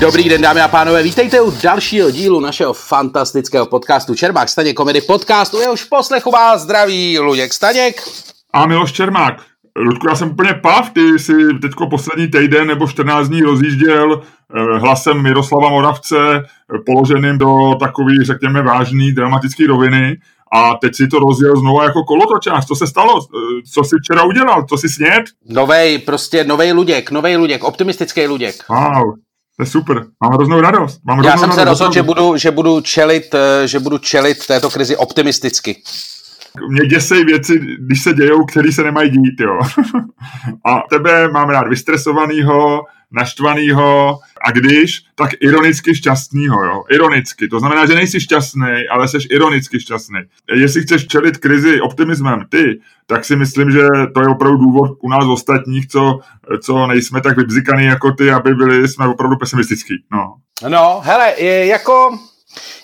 Dobrý den, dámy a pánové, vítejte u dalšího dílu našeho fantastického podcastu Čermák Staněk Komedy Podcastu. Jehož poslechu vás zdraví Luděk Staněk. A Miloš Čermák. Ludku, já jsem úplně pav, ty jsi teďko poslední týden nebo 14 dní rozjížděl eh, hlasem Miroslava Moravce eh, položeným do takový, řekněme, vážný dramatický roviny a teď si to rozjel znovu jako kolotočář. Co se stalo? Eh, co jsi včera udělal? Co jsi sněd? Novej, prostě novej Luděk, novej Luděk, optimistický Luděk. Wow, to je super. Mám hroznou radost. Mám Já hroznou jsem se radost. rozhodl, že budu, že budu čelit, eh, že budu čelit této krizi optimisticky. Mě děsej věci, když se dějou, které se nemají dít, jo. a tebe mám rád vystresovanýho, naštvanýho a když, tak ironicky šťastnýho, jo. Ironicky. To znamená, že nejsi šťastný, ale jsi ironicky šťastný. Jestli chceš čelit krizi optimismem ty, tak si myslím, že to je opravdu důvod u nás ostatních, co, co nejsme tak vybzikaný jako ty, aby byli jsme opravdu pesimistický. No. No, hele, jako...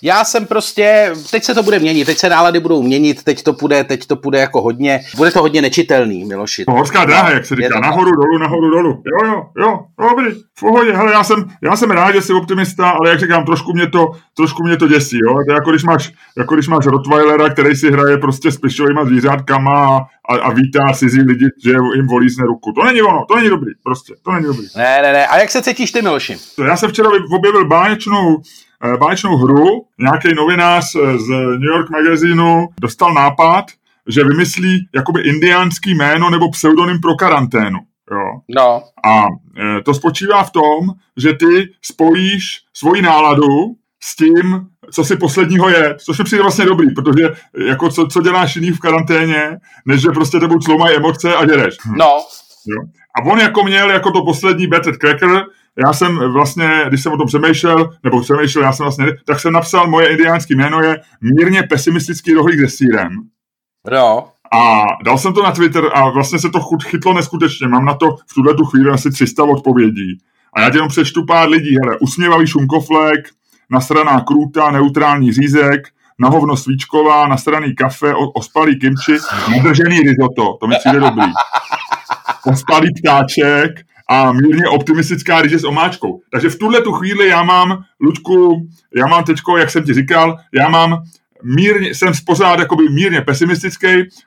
Já jsem prostě, teď se to bude měnit, teď se nálady budou měnit, teď to půjde, teď to půjde jako hodně, bude to hodně nečitelný, Miloši. No, horská dráha, jak se říká, nahoru, dolů, nahoru, dolů. Jo, jo, jo, dobrý, v pohodě. Hele, já jsem, já jsem rád, že jsi optimista, ale jak říkám, trošku mě to, trošku mě to děsí, jo. To je jako když máš, jako když máš Rottweilera, který si hraje prostě s plišovýma zvířátkama a, a, a vítá cizí lidi, že jim volízne ruku. To není ono, to není dobrý, prostě, to není dobrý. Ne, ne, ne. A jak se cítíš ty, Miloši? Já jsem včera objevil báječnou, eh, báječnou hru. Nějaký novinář eh, z New York magazínu dostal nápad, že vymyslí jakoby indiánský jméno nebo pseudonym pro karanténu. Jo. No, A e, to spočívá v tom, že ty spojíš svoji náladu s tím, co si posledního je, což mi přijde vlastně dobrý, protože jako co, co děláš jiný v karanténě, než že prostě tebou cloumají emoce a dědeš. no, Jo. A on jako měl jako to poslední Batted Cracker, já jsem vlastně, když jsem o tom přemýšlel, nebo přemýšlel, já jsem vlastně, tak jsem napsal, moje indiánský jméno je mírně pesimistický rohlík se sírem. no. A dal jsem to na Twitter a vlastně se to chut- chytlo neskutečně. Mám na to v tuhle tu chvíli asi 300 odpovědí. A já jenom přečtu pár lidí. Hele, usměvavý šumkoflek, nasraná krůta, neutrální řízek, na hovno svíčková, nasraný kafe, ospalý kimči, nadržený risotto, to mi přijde dobrý. Ospalý ptáček a mírně optimistická ryže s omáčkou. Takže v tuhle tu chvíli já mám, Luďku, já mám teďko, jak jsem ti říkal, já mám mírně, jsem pořád jakoby mírně pesimistický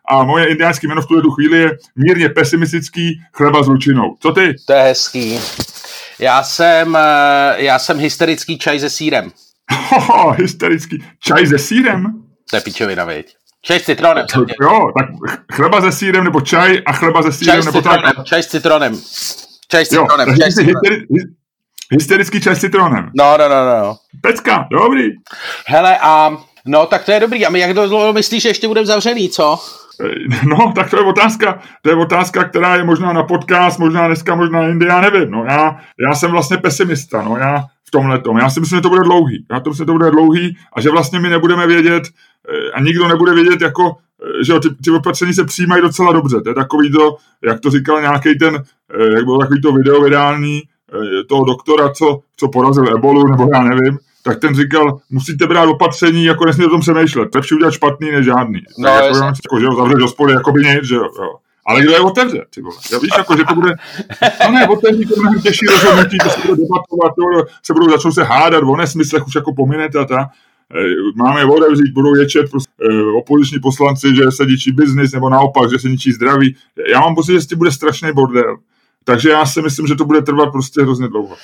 a moje indiánské jméno v tuhle tu chvíli je mírně pesimistický chleba s lučinou. Co ty? To je hezký. Já jsem, eh, já jsem hysterický čaj se sírem. Hoho, hysterický. Čaj se sírem? To je pičovina, viď? Čaj s citronem. To, jo, tak chleba se sírem, nebo čaj a chleba se sírem, Čaj s nebo tak. citronem, čaj s citronem. Čaj s Jo, citronem, takže čaj s citronem. hysteri, hy- hysterický čaj s citronem. No, no, no, no. Pecka, dobrý. Hele, a no, tak to je dobrý. A my jak dlouho myslíš, že ještě budeme zavřený, co? Eh, No, tak to je otázka, to je otázka, která je možná na podcast, možná dneska, možná jindy, já nevím. No, já, já jsem vlastně pesimista, no, já v tomhle tom. Já si myslím, že to bude dlouhý. Já to myslím, že to bude dlouhý a že vlastně my nebudeme vědět eh, a nikdo nebude vědět, jako, že jo, ty, ty opatření se přijímají docela dobře. To je takový to, jak to říkal nějaký ten, eh, jak bylo takový to video vydání eh, toho doktora, co, co porazil ebolu, nebo já nevím, tak ten říkal, musíte brát opatření, jako nesmíte o tom přemýšlet. Lepší udělat špatný než žádný. No, tak jako, jasně. jako, že jo, zavřeš hospody, jako by nic, že jo. jo. Ale kdo je otevře, ty vole. Já víš, jako, že to bude, no ne, otevří to mnohem těžší rozhodnutí, to se bude debatovat, to se budou začnou se hádat o nesmyslech, už jako pominete a ta. Eh, Máme otevřít, budou ječet prostě, eh, opoziční poslanci, že se ničí biznis, nebo naopak, že se ničí zdraví. Já mám pocit, že s tím bude strašný bordel. Takže já si myslím, že to bude trvat prostě hrozně dlouho.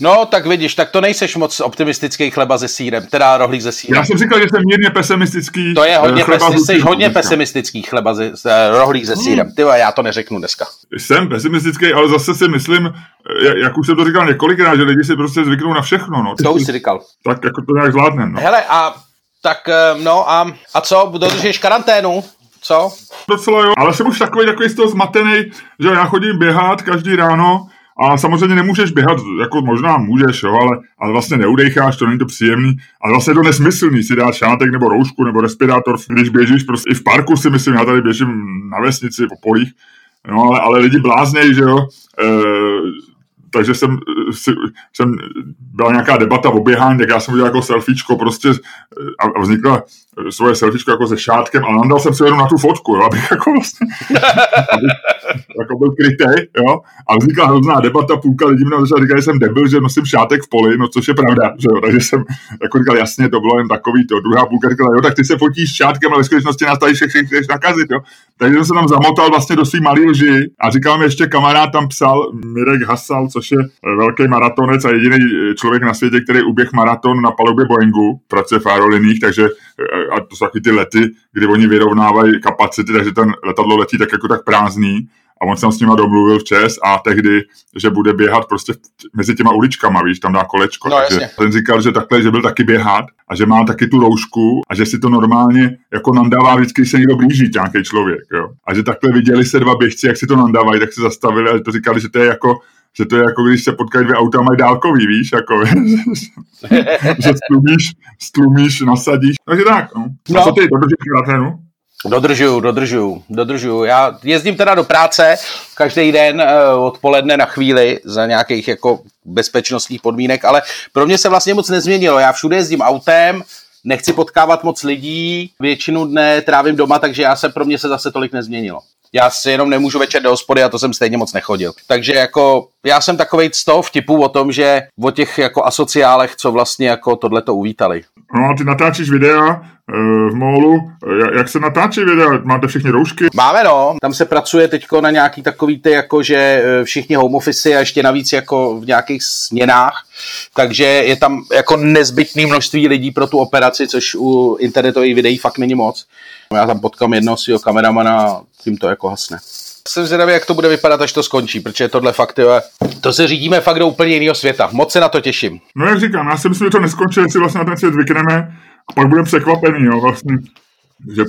No, tak vidíš, tak to nejseš moc optimistický chleba se sírem, teda rohlík se sírem. Já jsem říkal, že jsem mírně pesimistický. To je hodně, eh, chleba pesi, s jsi hodně dneska. pesimistický chleba ze, eh, rohlík se sírem. Ty vole, já to neřeknu dneska. Jsem pesimistický, ale zase si myslím, eh, jak už jsem to říkal několikrát, že lidi si prostě zvyknou na všechno. No. To už si říkal. Tak jako to nějak zvládnem. No. Hele, a tak, no a, a co, dodržíš karanténu? Co? Docela jo, ale jsem už takový, takový z toho zmatený, že já chodím běhat každý ráno a samozřejmě nemůžeš běhat, jako možná můžeš, jo, ale, ale vlastně neudejcháš, to není to příjemný, ale vlastně je to nesmyslný si dát šátek nebo roušku nebo respirátor, když běžíš prostě i v parku si myslím, já tady běžím na vesnici po polích, no ale, ale lidi bláznej, že jo, e, takže jsem, si, jsem byla nějaká debata o běhání, tak já jsem udělal jako selfiečko prostě a, a vznikla svoje selfiečko jako se šátkem, ale nandal jsem se jenom na tu fotku, jo, abych jako vlastně abych, jako byl krytej, jo, a vznikla hrozná debata, půlka lidí mi začala říkat, že jsem debil, že nosím šátek v poli, no což je pravda, že jo, takže jsem jako říkal, jasně, to bylo jen takový, to. Druhá půlka říkala, jo, tak ty se fotíš šátkem, ale ve skutečnosti nás tady všechny chceš nakazit, jo. Takže jsem se tam zamotal vlastně do svý malý lži a říkal mi ještě kamarád tam psal, Mirek Hasal, což je velký maratonec a jediný člověk na světě, který uběh maraton na palubě Boeingu, pracuje v aeroliních, takže a to jsou taky ty lety, kdy oni vyrovnávají kapacity, takže ten letadlo letí tak jako tak prázdný a on se s nima domluvil včas a tehdy, že bude běhat prostě mezi těma uličkama, víš, tam dá kolečko. No, takže ten říkal, že takhle, že byl taky běhat a že má taky tu roušku a že si to normálně jako nandává vždycky, když se někdo blíží, nějaký člověk, jo. A že takhle viděli se dva běžci, jak si to nandávají, tak se zastavili a to říkali, že to je jako že to je jako když se potkají dvě auta a mají dálkový, víš, jako, že stlumíš, stlumíš, nasadíš, takže tak, no. no. A co ty, dodržíš maraténu? Dodržuju, dodržuju, dodržuju. Já jezdím teda do práce každý den uh, odpoledne na chvíli za nějakých jako bezpečnostních podmínek, ale pro mě se vlastně moc nezměnilo. Já všude jezdím autem, nechci potkávat moc lidí, většinu dne trávím doma, takže já se pro mě se zase tolik nezměnilo já si jenom nemůžu večer do hospody a to jsem stejně moc nechodil. Takže jako já jsem takovej z toho vtipu o tom, že o těch jako asociálech, co vlastně jako tohle to uvítali. No a ty natáčíš videa e, v Molu. Jak se natáčí videa? Máte všichni roušky? Máme no. Tam se pracuje teďko na nějaký takový ty, jako že e, všichni home office a ještě navíc jako v nějakých směnách. Takže je tam jako nezbytné množství lidí pro tu operaci, což u internetových videí fakt není moc. Já tam potkám jednoho svého kameramana a tím to jako hasne. Jsem zvědavý, jak to bude vypadat, až to skončí, protože tohle fakt je, to se řídíme fakt do úplně jiného světa. Moc se na to těším. No jak říkám, já si myslím, že to neskončí, si vlastně na ten svět vykneme a pak budeme překvapený, jo, vlastně. Že,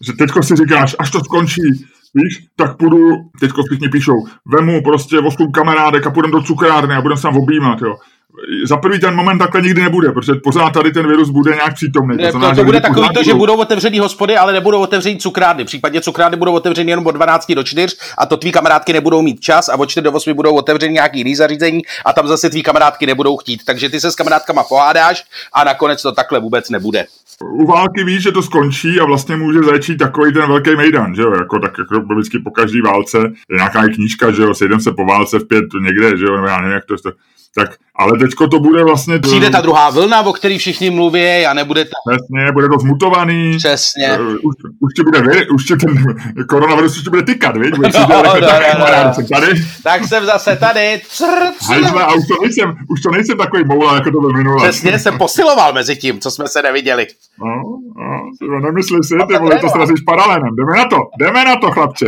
že teďko si říkáš, až to skončí, víš, tak půjdu, teďko všichni píšou, vemu prostě 8 kamarádek a půjdem do cukrárny a budeme se tam objímat, jo za prvý ten moment takhle nikdy nebude, protože pořád tady ten virus bude nějak přítomný. Ne, to, to, to bude takový to, že budou otevřený hospody, ale nebudou otevřený cukrárny. Případně cukrárny budou otevřeny jenom od 12 do 4 a to tví kamarádky nebudou mít čas a od 4 do 8 budou otevřeny nějaký jiný zařízení a tam zase tví kamarádky nebudou chtít. Takže ty se s kamarádkama pohádáš a nakonec to takhle vůbec nebude. U války víš, že to skončí a vlastně může začít takový ten velký mejdan, že jo, jako tak jako vždycky po každé válce je nějaká knížka, že jo, sejdem se po válce v pět někde, že jo, já nevím, jak to, to tak, ale teďko to bude vlastně... Přijde ta druhá vlna, o které všichni mluví a nebude ta... Přesně, bude to zmutovaný. Přesně. Uh, už, už ti bude, už ti ten koronavirus už ti bude tykat, víš? Bude no, no, no, no, jsem tady. Tak jsem zase tady. Hejzle, a už to, nejsem, už to nejsem takový moula, jako to byl minule. Přesně, jsem posiloval mezi tím, co jsme se neviděli. No, no, nemyslí si, ty vole, to srazíš paralenem. Jdeme na to, jdeme na to, chlapče.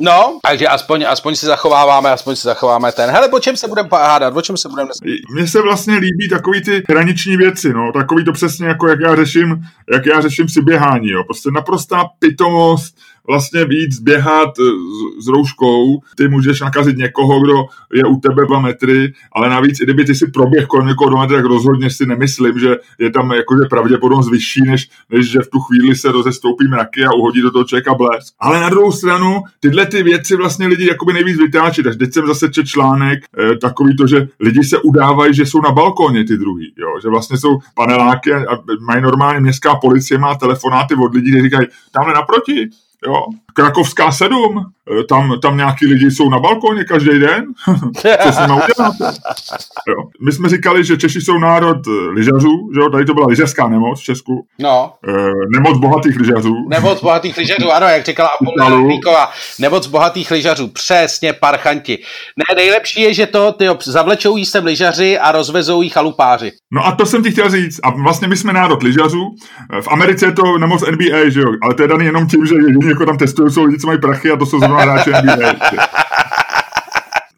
no, takže aspoň, aspoň si zachováváme, aspoň si zachováme ten. Hele, po čem se budeme hádat? O čem se budeme Mně se vlastně líbí takový ty hraniční věci, no, takový to přesně jako jak já řeším, jak já řeším si běhání, jo. Prostě naprostá pitomost, vlastně víc běhat eh, s, s rouškou, ty můžeš nakazit někoho, kdo je u tebe dva metry, ale navíc, i kdyby ty si proběh kolem někoho dva metry, tak rozhodně si nemyslím, že je tam jakože pravděpodobnost vyšší, než, než že v tu chvíli se rozestoupí mraky a uhodí do toho člověka blesk. Ale na druhou stranu, tyhle ty věci vlastně lidi jakoby nejvíc vytáčí. Takže teď jsem zase čet článek eh, takový to, že lidi se udávají, že jsou na balkóně ty druhý, jo? že vlastně jsou paneláky a mají normálně městská policie, má telefonáty od lidí, kteří říkají, tamhle naproti, jo, Krakovská 7, eh, tam, tam nějaký lidi jsou na balkóně každý den. Co s nimi uděláte? Jo. My jsme říkali, že Češi jsou národ eh, lyžařů, že jo? tady to byla lyžařská nemoc v Česku. No. E, nemoc bohatých lyžařů. Nemoc bohatých lyžařů, ano, jak říkala Víková. Nemoc bohatých lyžařů, přesně, parchanti. Ne, nejlepší je, že to ty zavlečou jí sem lyžaři a rozvezou jí chalupáři. No a to jsem ti chtěl říct. A vlastně my jsme národ lyžařů. V Americe je to nemoc NBA, že jo? Ale to je daný jenom tím, že jedině jako tam testují, jsou lidi, co mají prachy a to jsou zrovna hráči NBA.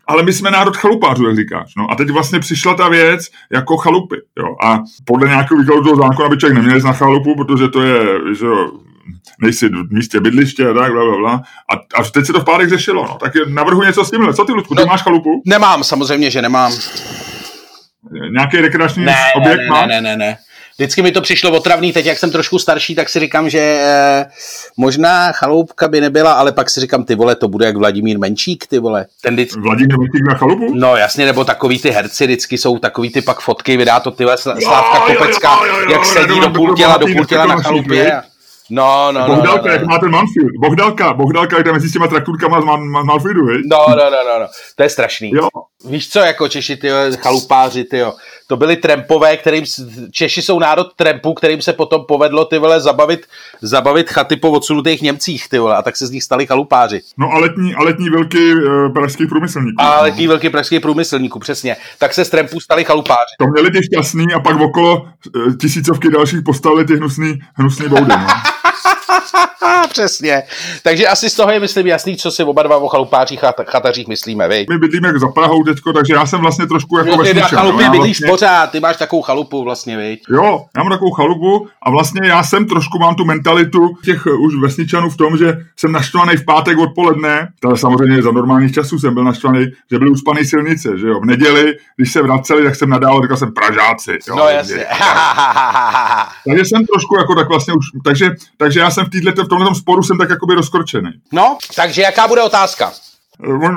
ale my jsme národ chalupářů, jak říkáš. No a teď vlastně přišla ta věc jako chalupy. Jo. A podle nějakého výkladu toho zákona by člověk neměl jít na chalupu, protože to je, že jo, nejsi v místě bydliště a tak, bla, bla, bla. A, a teď se to v pádech řešilo. No. Tak navrhu něco s tímhle. Co ty, Ludku, ty no, máš chalupu? Nemám, samozřejmě, že nemám. Nějaký rekreační ne, objekt ne, máš? Ne, ne, ne, ne. Vždycky mi to přišlo otravný, teď jak jsem trošku starší, tak si říkám, že eh, možná chaloupka by nebyla, ale pak si říkám, ty vole, to bude jak Vladimír Menčík, ty vole. Ten vždycky... Vladimír Menčík na chalupu? No jasně, nebo takový ty herci vždycky jsou takový ty pak fotky, vydá to tyhle Slávka Kopecka, jak sedí do půl těla, do půl těla na chalupě. No, no, Bohdalka, no, no, jak no. má ten Manfield. Bohdalka, Bohdalka, jak tam mezi s těma trakturkama z, Man, z Manfieldu? No, no, no, no, no, to je strašný. Jo. Víš co, jako Češi, ty chalupáři, ty to byli trampové, kterým, Češi jsou národ trampů, kterým se potom povedlo, ty vole, zabavit, zabavit chaty po odsunutých Němcích, ty vole, a tak se z nich stali chalupáři. No a letní, a letní velký uh, pražský průmyslníků. A letní velký pražský průmyslníků, přesně. Tak se z trampů stali chalupáři. To měli ty šťastný a pak okolo uh, tisícovky dalších postavili ty hnusný, hnusný boudy, no. Přesně. Takže asi z toho je, myslím, jasný, co si oba dva o chalupářích a chatařích myslíme, vy. My bydlíme za Prahou teďko, takže já jsem vlastně trošku jako no, ty vesničan. chalupě no, bydlíš vlastně... pořád, ty máš takovou chalupu vlastně, viď? Jo, já mám takovou chalupu a vlastně já jsem trošku mám tu mentalitu těch uh, už vesničanů v tom, že jsem naštvaný v pátek odpoledne, ale samozřejmě za normálních časů jsem byl naštvaný, že byly uspaný silnice, že jo. V neděli, když se vraceli, tak jsem nadával, říkal jsem Pražáci. Jo, no jasně. takže jsem trošku jako tak vlastně už, takže, takže já jsem v, týhle, v tomhle sporu jsem tak jakoby rozkorčený. No, takže jaká bude otázka?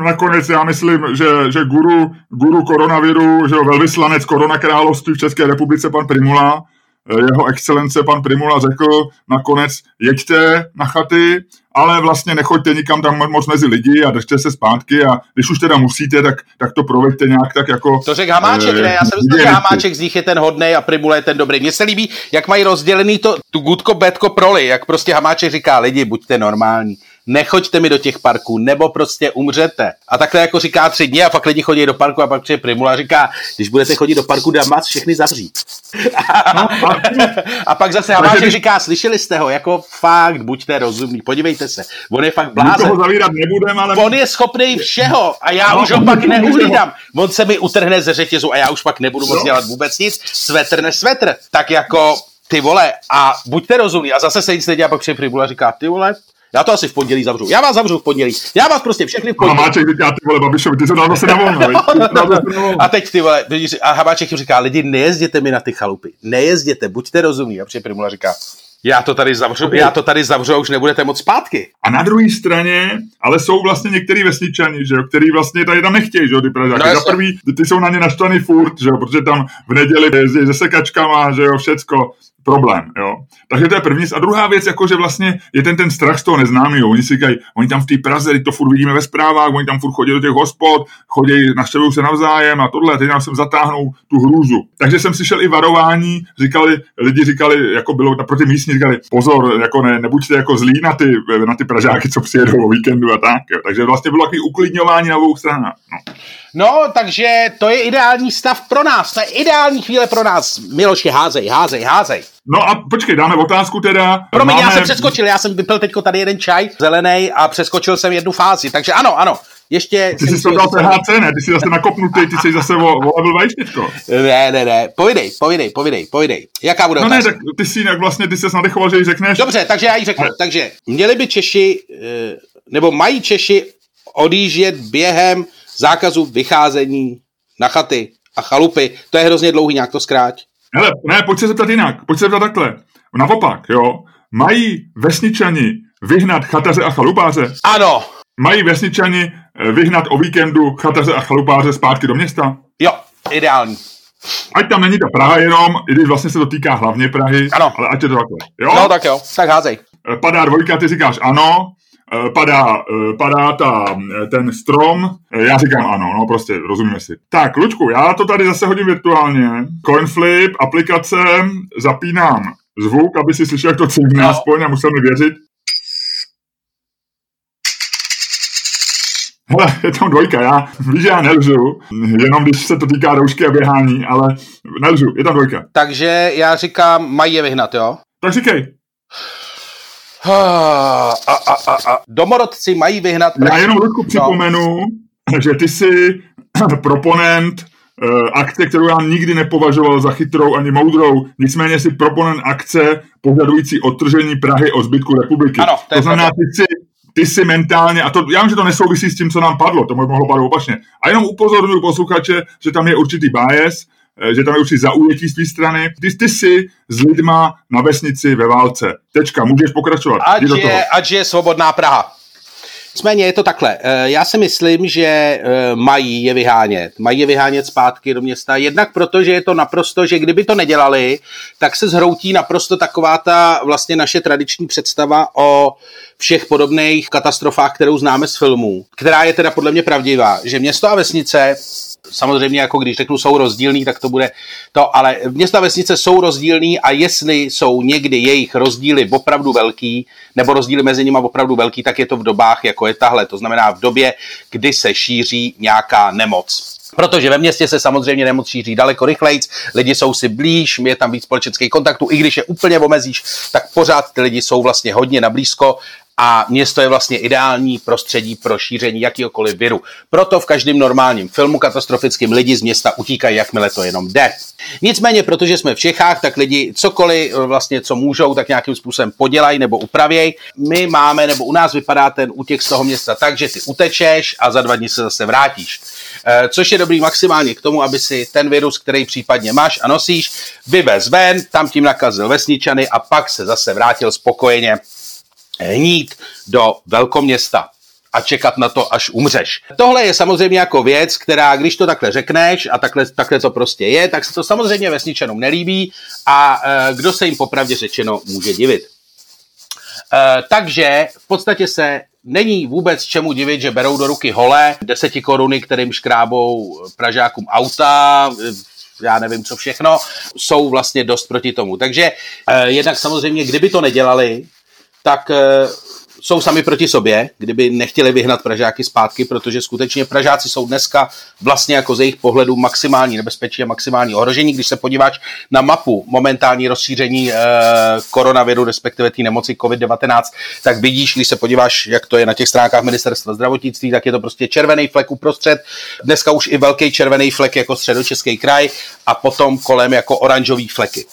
Nakonec já myslím, že, že guru, guru koronaviru, že velvyslanec koronakrálovství v České republice, pan Primula, jeho excelence pan Primula řekl nakonec, jeďte na chaty, ale vlastně nechoďte nikam tam moc mezi lidi a držte se zpátky a když už teda musíte, tak, tak to proveďte nějak tak jako... To řekl Hamáček, ne? Já jsem myslel, že Hamáček z nich je ten hodnej a Primula je ten dobrý. Mně se líbí, jak mají rozdělený to, tu gudko, betko, proli, jak prostě Hamáček říká, lidi, buďte normální nechoďte mi do těch parků, nebo prostě umřete. A takhle jako říká tři dny a pak lidi chodí do parku a pak přijde Primula a říká, když budete chodit do parku, dám vás všechny zavřít. No, a pak zase Hamáček říká, slyšeli jste ho, jako fakt, buďte rozumní, podívejte se, on je fakt blázen. Nebudem, ale... On je schopný všeho a já no, už ho pak neuhlídám. On se mi utrhne ze řetězu a já už pak nebudu moc dělat vůbec nic. Svetr ne svetr. Tak jako ty vole, a buďte rozumní. A zase se nic nedělá, pak přijde Primula a říká, ty vole, já to asi v pondělí zavřu. Já vás zavřu v pondělí. Já vás prostě všechny v pondělí. A Hamáček říká, ty vole, Babišovi, ty se dal zase na volno. a teď ty vole, a Hamáček říká, lidi, nejezděte mi na ty chalupy. Nejezděte, buďte rozumní. A přijde Primula říká, já to tady zavřu, já to tady zavřu a už nebudete moc zpátky. A na druhé straně, ale jsou vlastně některý vesničani, že jo, který vlastně tady tam nechtějí, že jo, ty Pražáky. No, Za prvý, ty jsou na ně naštvaný furt, že jo, protože tam v neděli jezdí se sekačkama, že jo, všecko problém, jo. Takže to je první věc. A druhá věc, jako že vlastně je ten, ten strach z toho neznámého. Oni si říkají, oni tam v té Praze, to furt vidíme ve zprávách, oni tam furt chodí do těch hospod, chodí, naštěvují se navzájem a tohle, teď nám sem zatáhnou tu hrůzu. Takže jsem slyšel i varování, říkali, lidi říkali, jako bylo naproti místní, říkali, pozor, jako ne, nebuďte jako zlí na ty, na ty Pražáky, co přijedou o víkendu a tak. Jo. Takže vlastně bylo takový uklidňování na obou stranách. No. No, takže to je ideální stav pro nás, to je ideální chvíle pro nás. Miloši, házej, házej, házej. No a počkej, dáme otázku teda. Promiň, máme... já jsem přeskočil, já jsem vypil teďko tady jeden čaj zelený a přeskočil jsem jednu fázi, takže ano, ano. Ještě ty jsi to dal THC, ne? Ty jsi zase nakopnutý, ty jsi zase o, o level Ne, ne, ne, povidej, povidej, povidej, povidej. Jaká bude No otázka? ne, tak ty jsi jak vlastně, ty jsi nadechoval, že ji řekneš. Dobře, takže já ji řeknu. Ale... Takže měli by Češi, eh, nebo mají Češi odjíždět během zákazu vycházení na chaty a chalupy. To je hrozně dlouhý, nějak to skráť. Hele, ne, pojď se zeptat jinak, pojď se zeptat takhle. Naopak, jo, mají vesničani vyhnat chataře a chalupáře? Ano. Mají vesničani eh, vyhnat o víkendu chataře a chalupáře zpátky do města? Jo, ideální. Ať tam není ta Praha jenom, i když vlastně se to týká hlavně Prahy, ano. ale ať je to takhle. Jo? No tak jo, tak házej. Eh, padá dvojka, ty říkáš ano, Eh, padá, padá ta, ten strom, já říkám ano, no prostě rozumíme si. Tak, Lučku, já to tady zase hodím virtuálně. Coinflip, aplikace, zapínám zvuk, aby si slyšel, jak to cíkne no. aspoň a musel mi věřit. Hele, je tam dvojka, já víš, já nelžu, jenom když se to týká roušky a běhání, ale nelžu, je tam dvojka. Takže já říkám, mají je vyhnat, jo? Tak říkej. A, a, a, a. Domorodci mají vyhnat... Já jenom Ludku připomenu, no. že ty jsi proponent uh, akce, kterou já nikdy nepovažoval za chytrou ani moudrou, nicméně si proponent akce požadující odtržení Prahy od zbytku republiky. Ano, to, to znamená, ty jsi, ty jsi mentálně, a to, já vím, že to nesouvisí s tím, co nám padlo, to mohlo padlo opačně. A jenom upozorňuji posluchače, že tam je určitý bias, eh, že tam je určitě zaujetí z té strany. Ty, ty jsi s lidma na vesnici ve válce. Tečka, můžeš pokračovat. Ať je, ať je svobodná Praha. Nicméně je to takhle. Eh, já si myslím, že eh, mají je vyhánět. Mají je vyhánět zpátky do města. Jednak proto, že je to naprosto, že kdyby to nedělali, tak se zhroutí naprosto taková ta vlastně naše tradiční představa o všech podobných katastrofách, kterou známe z filmů, která je teda podle mě pravdivá, že město a vesnice samozřejmě jako když řeknu jsou rozdílný, tak to bude to, ale města vesnice jsou rozdílný a jestli jsou někdy jejich rozdíly opravdu velký, nebo rozdíly mezi nimi opravdu velký, tak je to v dobách, jako je tahle. To znamená v době, kdy se šíří nějaká nemoc. Protože ve městě se samozřejmě nemoc šíří daleko rychleji, lidi jsou si blíž, je tam víc společenských kontaktů, i když je úplně omezíš, tak pořád ty lidi jsou vlastně hodně na blízko a město je vlastně ideální prostředí pro šíření jakýkoliv viru. Proto v každém normálním filmu katastrofickém lidi z města utíkají, jakmile to jenom jde. Nicméně, protože jsme v Čechách, tak lidi cokoliv vlastně, co můžou, tak nějakým způsobem podělají nebo upravějí. My máme, nebo u nás vypadá ten útěk z toho města tak, že ty utečeš a za dva dny se zase vrátíš. E, což je dobrý maximálně k tomu, aby si ten virus, který případně máš a nosíš, vyvez ven, tam tím nakazil vesničany a pak se zase vrátil spokojeně hnít do velkoměsta a čekat na to, až umřeš. Tohle je samozřejmě jako věc, která, když to takhle řekneš a takhle, takhle to prostě je, tak se to samozřejmě vesničanům nelíbí a e, kdo se jim popravdě řečeno může divit. E, takže v podstatě se není vůbec čemu divit, že berou do ruky hole deseti koruny, kterým škrábou Pražákům auta, já nevím co všechno, jsou vlastně dost proti tomu. Takže e, jednak samozřejmě, kdyby to nedělali, tak eh, jsou sami proti sobě, kdyby nechtěli vyhnat Pražáky zpátky, protože skutečně Pražáci jsou dneska vlastně jako z jejich pohledu maximální nebezpečí a maximální ohrožení. Když se podíváš na mapu momentální rozšíření e, koronaviru, respektive té nemoci COVID-19, tak vidíš, když se podíváš, jak to je na těch stránkách ministerstva zdravotnictví, tak je to prostě červený flek uprostřed, dneska už i velký červený flek jako středočeský kraj a potom kolem jako oranžový fleky.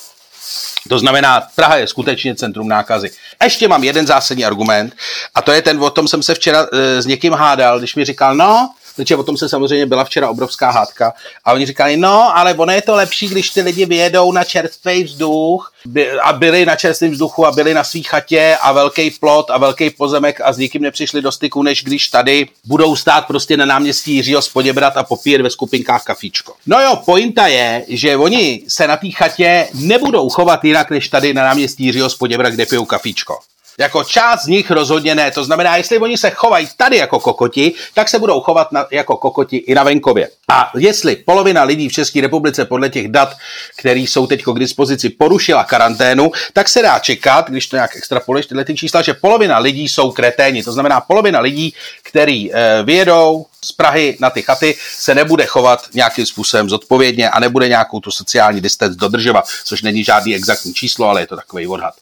To znamená, Praha je skutečně centrum nákazy. Ještě mám jeden zásadní argument a to je ten, o tom jsem se včera e, s někým hádal, když mi říkal, no, protože o tom se samozřejmě byla včera obrovská hádka a oni říkali, no, ale ono je to lepší, když ty lidi vyjedou na čerstvý vzduch by, a byli na čerstvém vzduchu a byli na svý chatě a velký plot a velký pozemek a s nikým nepřišli do styku, než když tady budou stát prostě na náměstí Jiřího Spoděbrat a popíjet ve skupinkách kafíčko. No jo, pointa je, že oni se na té chatě nebudou chovat jinak, než tady na náměstí Jiřího Spoděbrat, kde pijou kafíčko. Jako část z nich rozhodně ne. To znamená, jestli oni se chovají tady jako kokoti, tak se budou chovat na, jako kokoti i na venkově. A jestli polovina lidí v České republice podle těch dat, které jsou teď k dispozici, porušila karanténu, tak se dá čekat, když to nějak extrapoluješ tyhle ty čísla, že polovina lidí jsou kreténi. To znamená, polovina lidí, který e, vyjedou z Prahy na ty chaty, se nebude chovat nějakým způsobem zodpovědně a nebude nějakou tu sociální distanc dodržovat, což není žádný exaktní číslo, ale je to takový odhad.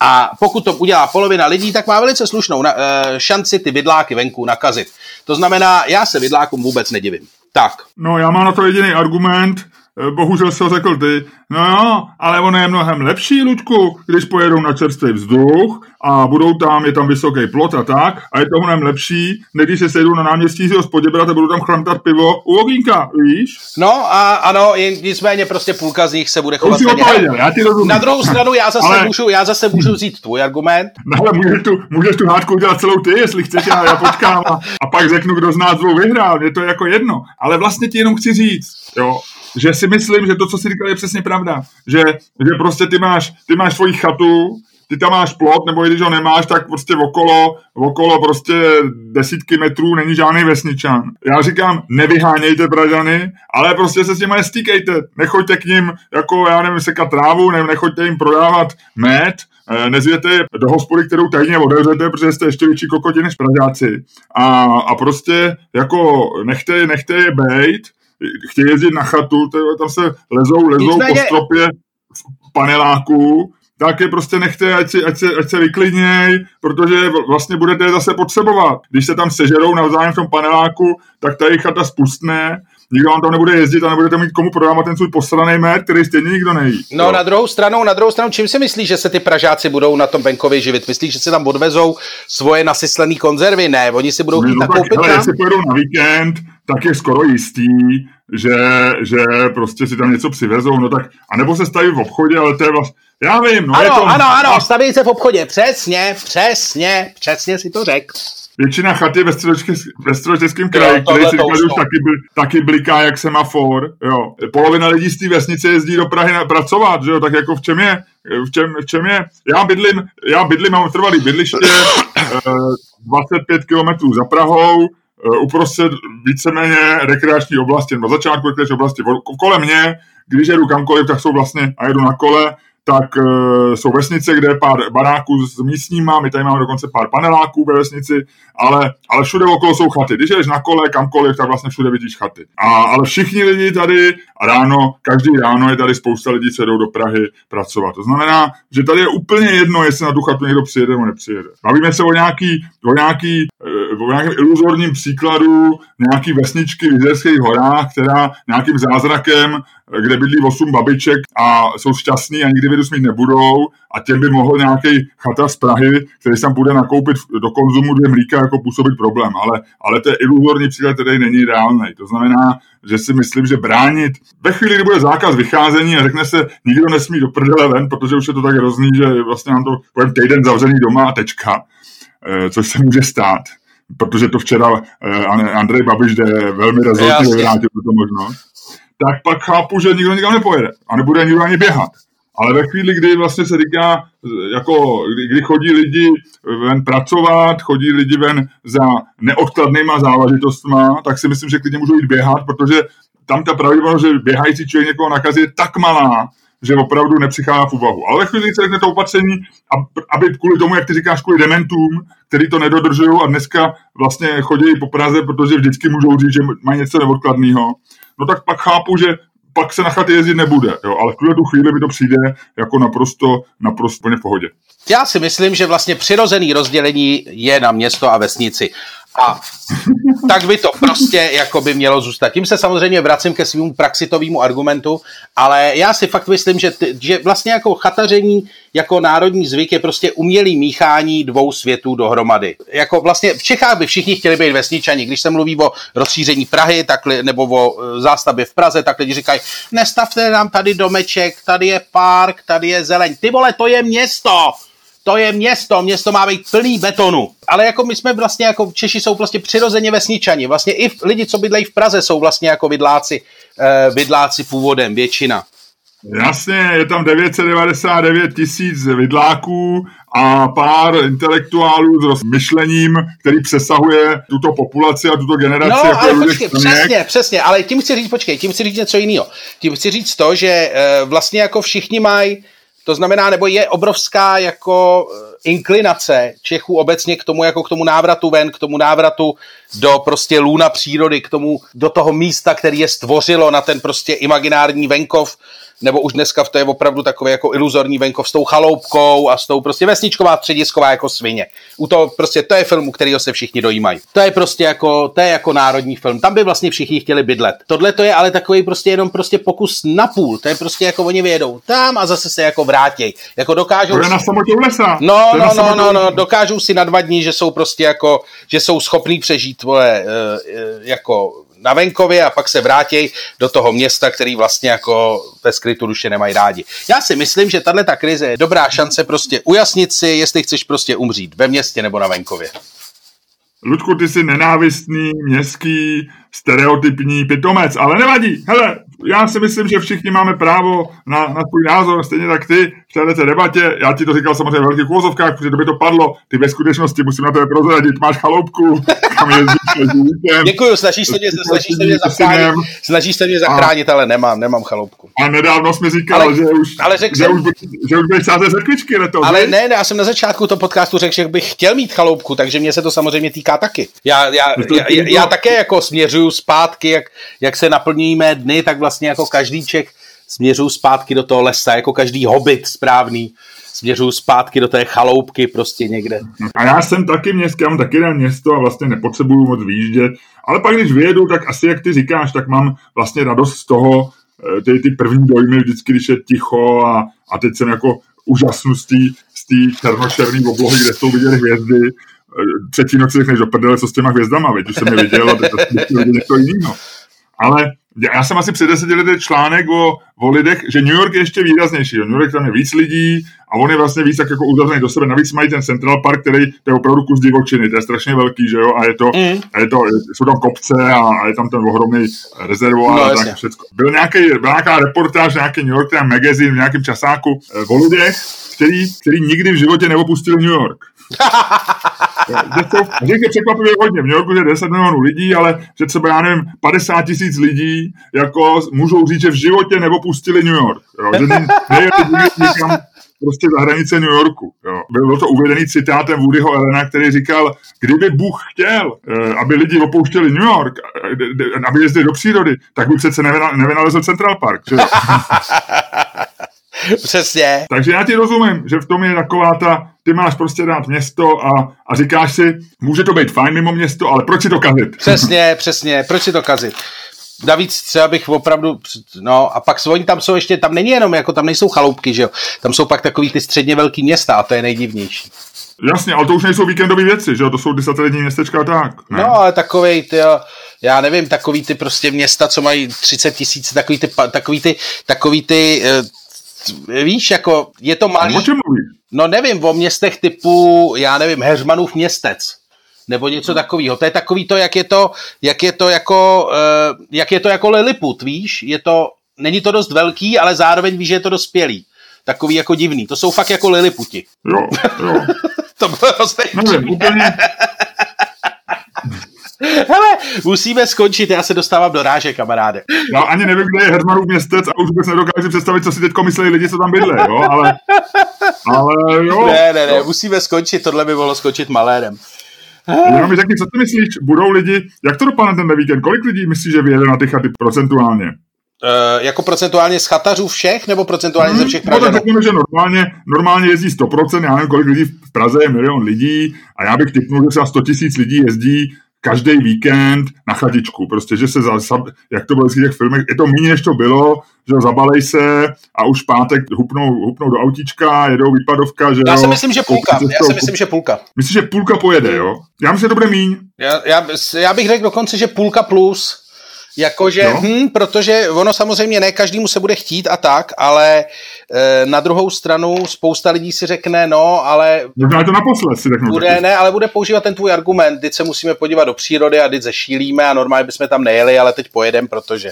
A pokud to udělá polovina lidí, tak má velice slušnou na, e, šanci ty vidláky venku nakazit. To znamená, já se vidlákům vůbec nedivím. Tak. No já mám na to jediný argument, Eh, bohužel se řekl ty, no jo, ale ono je mnohem lepší, Luďku, když pojedou na čerstvý vzduch a budou tam, je tam vysoký plot a tak, a je to mnohem lepší, než když se sejdou na náměstí z hospodě a budou tam chlamtat pivo u ogínka, víš? No a ano, nicméně prostě půlka z nich se bude chovat já ti rozumím. Na druhou stranu já zase, ale... můžu, já zase můžu vzít tvůj argument. No ale můžeš tu, můžeš tu hádku udělat celou ty, jestli chceš, já, já počkám a, a pak řeknu, kdo z nás dvou vyhrál, je to jako jedno. Ale vlastně ti jenom chci říct, jo, že si myslím, že to, co si říkal, je přesně pravda. Že, že prostě ty máš, ty máš svoji chatu, ty tam máš plot, nebo i když ho nemáš, tak prostě okolo, okolo prostě desítky metrů není žádný vesničan. Já říkám, nevyhánějte Pražany, ale prostě se s nimi nestýkejte. Nechoďte k ním, jako já nevím, sekat trávu, ne, nechoďte jim prodávat med, eh, nezvěte do hospody, kterou tajně otevřete, protože jste ještě větší kokoti než Pražáci. A, a prostě jako nechte, nechte je bejt, chtějí jezdit na chatu, tam se lezou, lezou Nicméně... po stropě v paneláku, tak je prostě nechte, ať, si, ať, se, ať se vyklidněj, protože vlastně budete je zase potřebovat. Když se tam sežerou navzájem v tom paneláku, tak ta jejich chata spustne, nikdo vám tam nebude jezdit a nebudete mít komu prodávat ten svůj posraný med, který stejně nikdo nejí. No jo. na druhou stranu, na druhou stranu, čím si myslíš, že se ty Pražáci budou na tom venkově živit? Myslíš, že si tam odvezou svoje nasyslené konzervy? Ne, oni si budou chtít no, tak, koupit hele, jestli pojedou na víkend, tak je skoro jistý, že, že prostě si tam něco přivezou, no tak, anebo se staví v obchodě, ale to je vlastně, já vím, no ano, je to... Ano, ano, staví se v obchodě, přesně, přesně, přesně si to řekl. Většina chaty ve, ve středočeském kraji, který si říkal, už taky, bl, taky bliká jak semafor. Jo. Polovina lidí z té vesnice jezdí do Prahy na, pracovat, že jo? tak jako v čem je? V čem, v čem je? Já bydlím, já bydlím, mám trvalý bydliště, 25 kilometrů za Prahou, eh, uprostřed víceméně rekreační oblasti, na začátku rekreační oblasti. Kolem mě, když jedu kamkoliv, tak jsou vlastně, a jedu na kole, tak uh, jsou vesnice, kde je pár baráků s místníma, my tady máme dokonce pár paneláků ve vesnici, ale, ale všude okolo jsou chaty. Když jdeš na kole, kamkoliv, tak vlastně všude vidíš chaty. A, ale všichni lidi tady ráno, každý ráno je tady spousta lidí, co jdou do Prahy pracovat. To znamená, že tady je úplně jedno, jestli na tu chatu někdo přijede nebo nepřijede. Bavíme se o nějaký, o nějaký, eh, o nějakém iluzorním příkladu nějaký vesničky v Jizerských horách, která nějakým zázrakem kde bydlí 8 babiček a jsou šťastní a nikdy virus mít nebudou a těm by mohl nějaký chata z Prahy, který tam bude nakoupit do konzumu dvě mlíka, jako působit problém. Ale, ale to je iluzorní příklad, který není reálný. To znamená, že si myslím, že bránit ve chvíli, kdy bude zákaz vycházení a řekne se, nikdo nesmí do prdele ven, protože už je to tak hrozný, že vlastně nám to povím týden zavřený doma a tečka, eh, což se může stát protože to včera eh, Andrej Babiš jde velmi rezolutně vyvrátil tuto možnost tak pak chápu, že nikdo nikam nepojede a nebude nikdo ani běhat. Ale ve chvíli, kdy vlastně se říká, jako, kdy, kdy chodí lidi ven pracovat, chodí lidi ven za neodkladnýma záležitostma, tak si myslím, že klidně můžou jít běhat, protože tam ta pravděpodobnost, že běhající člověk někoho nakazí, je tak malá, že opravdu nepřichází v úvahu. Ale ve chvíli, kdy se to opatření, aby kvůli tomu, jak ty říkáš, kvůli dementům, který to nedodržují a dneska vlastně chodí po Praze, protože vždycky můžou říct, že mají něco neodkladného, no tak pak chápu, že pak se na chaty jezdit nebude, jo, ale v tu chvíli mi to přijde jako naprosto, naprosto v pohodě. Já si myslím, že vlastně přirozený rozdělení je na město a vesnici. A tak by to prostě jako by mělo zůstat. Tím se samozřejmě vracím ke svému praxitovému argumentu, ale já si fakt myslím, že, ty, že vlastně jako chataření jako národní zvyk je prostě umělý míchání dvou světů dohromady. Jako vlastně v Čechách by všichni chtěli být vesničani. Když se mluví o rozšíření Prahy tak, nebo o e, zástavbě v Praze, tak lidi říkají, nestavte nám tady domeček, tady je park, tady je zeleň. Ty vole, to je město! To je město, město má být plný betonu. Ale jako my jsme vlastně jako Češi jsou prostě přirozeně vesničani. Vlastně i lidi, co bydlejí v Praze, jsou vlastně jako vidláci, eh, vidláci původem, většina. Jasně, je tam 999 tisíc vidláků a pár intelektuálů s myšlením, který přesahuje tuto populaci a tuto generaci. No, jako ale počkej, přesně, přesně, ale tím chci říct, počkej, tím chci říct něco jiného. Tím chci říct to, že e, vlastně jako všichni mají to znamená, nebo je obrovská jako eh, inklinace Čechů obecně k tomu, jako k tomu návratu ven, k tomu návratu do prostě lůna přírody, k tomu, do toho místa, který je stvořilo na ten prostě imaginární venkov, nebo už dneska to je opravdu takový jako iluzorní venkov s tou chaloupkou a s tou prostě vesničková středisková jako svině. U toho prostě to je film, u kterého se všichni dojímají. To je prostě jako, to je jako národní film. Tam by vlastně všichni chtěli bydlet. Tohle to je ale takový prostě jenom prostě pokus na půl. To je prostě jako oni vyjedou tam a zase se jako vrátí. Jako dokážou... To je na samotě lesa. No, no, no, no, no, dokážou si na dva dní, že jsou prostě jako, že jsou schopní přežít, vole, eh, jako na venkově a pak se vrátí do toho města, který vlastně jako ve skrytu duše nemají rádi. Já si myslím, že tahle ta krize je dobrá šance prostě ujasnit si, jestli chceš prostě umřít ve městě nebo na venkově. Ludku, ty jsi nenávistný, městský, stereotypní pitomec, ale nevadí. Hele, já si myslím, že všichni máme právo na, na svůj názor, stejně tak ty v této debatě. Já ti to říkal samozřejmě v velkých úvozovkách, protože to by to padlo. Ty ve skutečnosti musím na to prozradit. Máš chaloupku, kam jezdíš Děkuju, snažíš se mě, snažíš se mě zachránit, snažíš se mě zachránit, ale nemám, nemám chaloupku. A nedávno jsi mi říkal, ale, že už, ale že, jsem, už, že už budeš sázet ze letos. Ale ne, ne, já jsem na začátku toho podcastu řekl, že bych chtěl mít chaloupku, takže mě se to samozřejmě týká taky. Já, já, já, já, já také jako směřuju zpátky, jak, jak se naplňují mé dny, tak vlastně jako každý Čech směřuju zpátky do toho lesa, jako každý hobit správný směřuju zpátky do té chaloupky prostě někde. A já jsem taky městský, já mám taky na město a vlastně nepotřebuju moc výjíždět, ale pak když vyjedu, tak asi jak ty říkáš, tak mám vlastně radost z toho, eh, ty, ty první dojmy vždycky, když je ticho a, a teď jsem jako úžasnu z té černočerné oblohy, kde jsou vidět hvězdy třetí noc si řekneš do prdele, co s těma hvězdama, veď už jsem je viděl, a teď něco jiného. Ale já jsem asi před deseti lety článek o, o lidech, že New York je ještě výraznější. New York tam je víc lidí a on je vlastně víc tak jako uzavřený do sebe. Navíc mají ten Central Park, který to je opravdu kus divočiny, to je strašně velký, že jo, a je to, mm. a je to jsou tam kopce a, a je tam ten ohromný rezervoár no, a tak všechno. Byl nějaký, byla nějaká reportáž, nějaký New York Times magazine v nějakém časáku eh, o lidech, který, který nikdy v životě neopustili New York že je překvapivě hodně. V New Yorku je 10 milionů lidí, ale že třeba, já nevím, 50 tisíc lidí jako můžou říct, že v životě nepustili New York. Jo? Že nejeli nikam prostě za hranice New Yorku. Jo. Bylo to uvedený citátem Woodyho Elena, který říkal, kdyby Bůh chtěl, eh, aby lidi opouštěli New York, eh, aby jezdili do přírody, tak by přece nevynalezl Central Park. Že? Přesně. Takže já ti rozumím, že v tom je taková ta, ty máš prostě dát město a, a říkáš si, může to být fajn mimo město, ale proč si to kazit? Přesně, přesně, proč si to kazit? Navíc třeba bych opravdu, no a pak oni tam jsou ještě, tam není jenom, jako tam nejsou chaloupky, že jo, tam jsou pak takový ty středně velký města a to je nejdivnější. Jasně, ale to už nejsou víkendové věci, že jo, to jsou desetiletní městečka a tak. Ne? No, ale takový, ty, já nevím, takový ty prostě města, co mají 30 tisíc, takový ty, takový ty, takový ty, eh, víš, jako je to malý. O čem mluvíš? No nevím, o městech typu, já nevím, Heřmanův městec nebo něco takového. To je takový to, jak je to, jak je to jako, uh, jak je to jako Lilliput, víš? Je to, není to dost velký, ale zároveň víš, že je to dospělý. Takový jako divný. To jsou fakt jako Liliputi. Jo, jo. to bylo prostě... Nevím, úplně, Hele, musíme skončit, já se dostávám do ráže, kamaráde. Já ani nevím, kde je Hermanův městec a už vůbec nedokážu představit, co si teď myslí lidi, co tam bydlí, jo, ale, ale jo. Ne, ne, ne, musíme skončit, tohle by mohlo skončit malérem. Já mi řekni, co ty myslíš, budou lidi, jak to dopadne ten víkend, kolik lidí myslíš, že vyjede na ty chaty procentuálně? Uh, jako procentuálně z chatařů všech, nebo procentuálně hmm, ze všech Pražanů? No tak řekněme, že normálně, normálně jezdí 100%, já nevím, kolik lidí v Praze je milion lidí a já bych typnul, že třeba 100 tisíc lidí jezdí každý víkend na chatičku, prostě, že se, za, jak to bylo v těch filmech, je to méně, než to bylo, že zabalej se a už pátek hupnou, hupnou do autíčka, jedou výpadovka, že Já si myslím, že půlka, já si myslím, že půlka. Myslíš, že půlka pojede, jo? Já myslím, že to bude míň. Já, já, já bych řekl dokonce, že půlka plus, Jakože, hm, protože ono samozřejmě ne každému se bude chtít a tak, ale e, na druhou stranu spousta lidí si řekne, no, ale... Možná to naposled si řeknu. Bude, ne, ale bude používat ten tvůj argument, teď se musíme podívat do přírody a teď zešílíme a normálně bychom tam nejeli, ale teď pojedem, protože...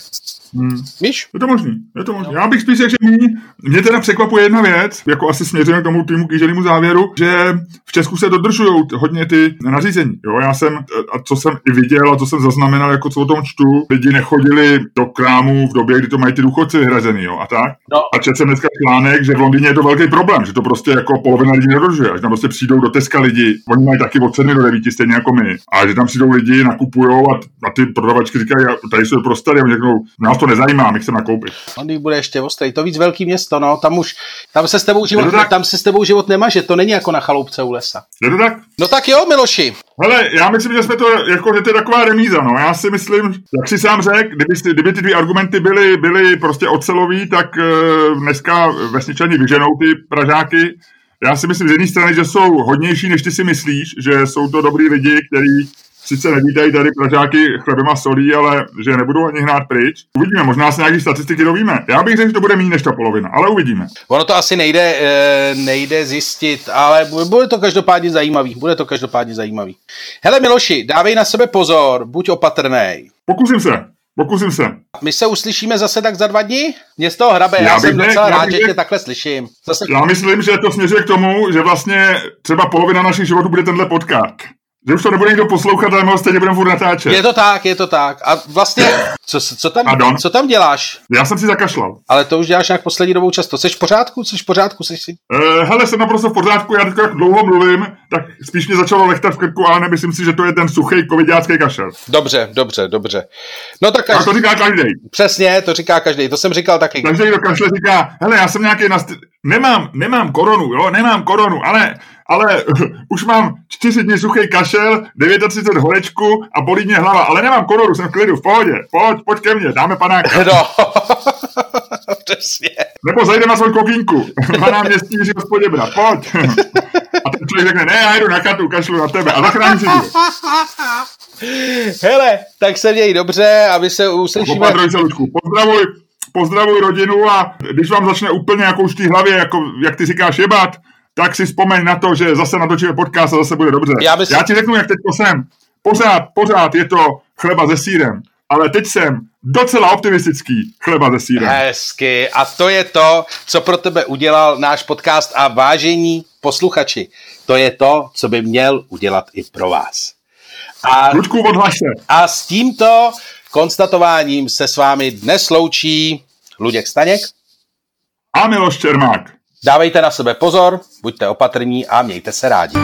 Hmm. Víš? Je to možný, je to možný. No. Já bych spíš řekl, že mě, mě teda překvapuje jedna věc, jako asi směřujeme k tomu týmu kýženému závěru, že v Česku se dodržují hodně ty nařízení. Jo, já jsem, a co jsem i viděl a co jsem zaznamenal, jako co o tom čtu, lidi nechodili do krámu v době, kdy to mají ty důchodci vyhrazený, jo, a tak. No. A četl jsem dneska článek, že v Londýně je to velký problém, že to prostě jako polovina lidí nedodržuje, že tam prostě přijdou do Teska lidi, oni mají taky od 7 do 9, stejně jako my, a že tam přijdou lidi, nakupují a, a ty prodavačky říkají, tady jsou prostady a řeknou, nás to nezajímá, my chceme nakoupit. Londýn bude ještě ostrý, to víc velký město, no, tam už, tam se s tebou život, tam se s tebou život nemaže, to není jako na chaloupce u lesa. Je to tak? No tak jo, Miloši. Hele, já myslím, že jsme to, jako, že to je taková remíza, no. Já si myslím, jak si sám řekl, kdyby, kdyby ty dvě argumenty byly, byly prostě ocelový, tak uh, dneska vesničani vyženou ty Pražáky. Já si myslím z jedné strany, že jsou hodnější, než ty si myslíš, že jsou to dobrý lidi, kteří sice nevítají tady Pražáky chlebem a solí, ale že nebudou ani hnát pryč. Uvidíme, možná se nějaký statistiky dovíme. Já bych řekl, že to bude méně než ta polovina, ale uvidíme. Ono to asi nejde, eh, nejde zjistit, ale bude to každopádně zajímavý. Bude to každopádně zajímavý. Hele Miloši, dávej na sebe pozor, buď opatrný. Pokusím se. Pokusím se. My se uslyšíme zase tak za dva dny? Mě z toho hrabe, já, já jsem ne, docela já rád, že tě takhle slyším. Zase... Já myslím, že to směřuje k tomu, že vlastně třeba polovina našich životů bude tenhle podcast. Že už to nebude někdo poslouchat, ale my stejně budeme furt natáčet. Je to tak, je to tak. A vlastně, co, co, tam, co tam děláš? Já jsem si zakašlal. Ale to už děláš nějak poslední dobou často. Jsi v pořádku? Jsi v pořádku? Jsi si... Uh, hele, jsem naprosto v pořádku, já teď jak dlouho mluvím, tak spíš mě začalo lechtat v krku, ale nemyslím si, že to je ten suchý covidácký kašel. Dobře, dobře, dobře. No tak každý... A to říká každý. Přesně, to říká každý, to jsem říkal taky. Každý do kašle říká, hele, já jsem nějaký nast... nemám, nemám koronu, jo, nemám koronu, ale ale už mám čtyři dny suchý kašel, 39 horečku a bolí mě hlava, ale nemám kororu, jsem v klidu, v pohodě, pojď, pojď ke mně, dáme panáka. No, přesně. Nebo zajde na svou kokínku, na náměstí Jiří Hospoděbra, pojď. A ten člověk řekne, ne, já jdu na chatu, kašlu na tebe a zachrání si. Hele, tak se měj dobře a my se uslyšíme. Popatruj se, Ludku. Pozdravuj, pozdravuj rodinu a když vám začne úplně jako už v té hlavě, jako, jak ty říkáš, jebat, tak si vzpomeň na to, že zase natočíme podcast a zase bude dobře. Já, bys... Já ti řeknu, jak teď jsem. Pořád, pořád je to chleba se sírem, ale teď jsem docela optimistický chleba se sírem. Hezky. A to je to, co pro tebe udělal náš podcast a vážení posluchači. To je to, co by měl udělat i pro vás. A, Ludku, se. A s tímto konstatováním se s vámi dnes loučí Luděk Staněk a Miloš Čermák. Dávejte na sebe pozor, buďte opatrní a mějte se rádi.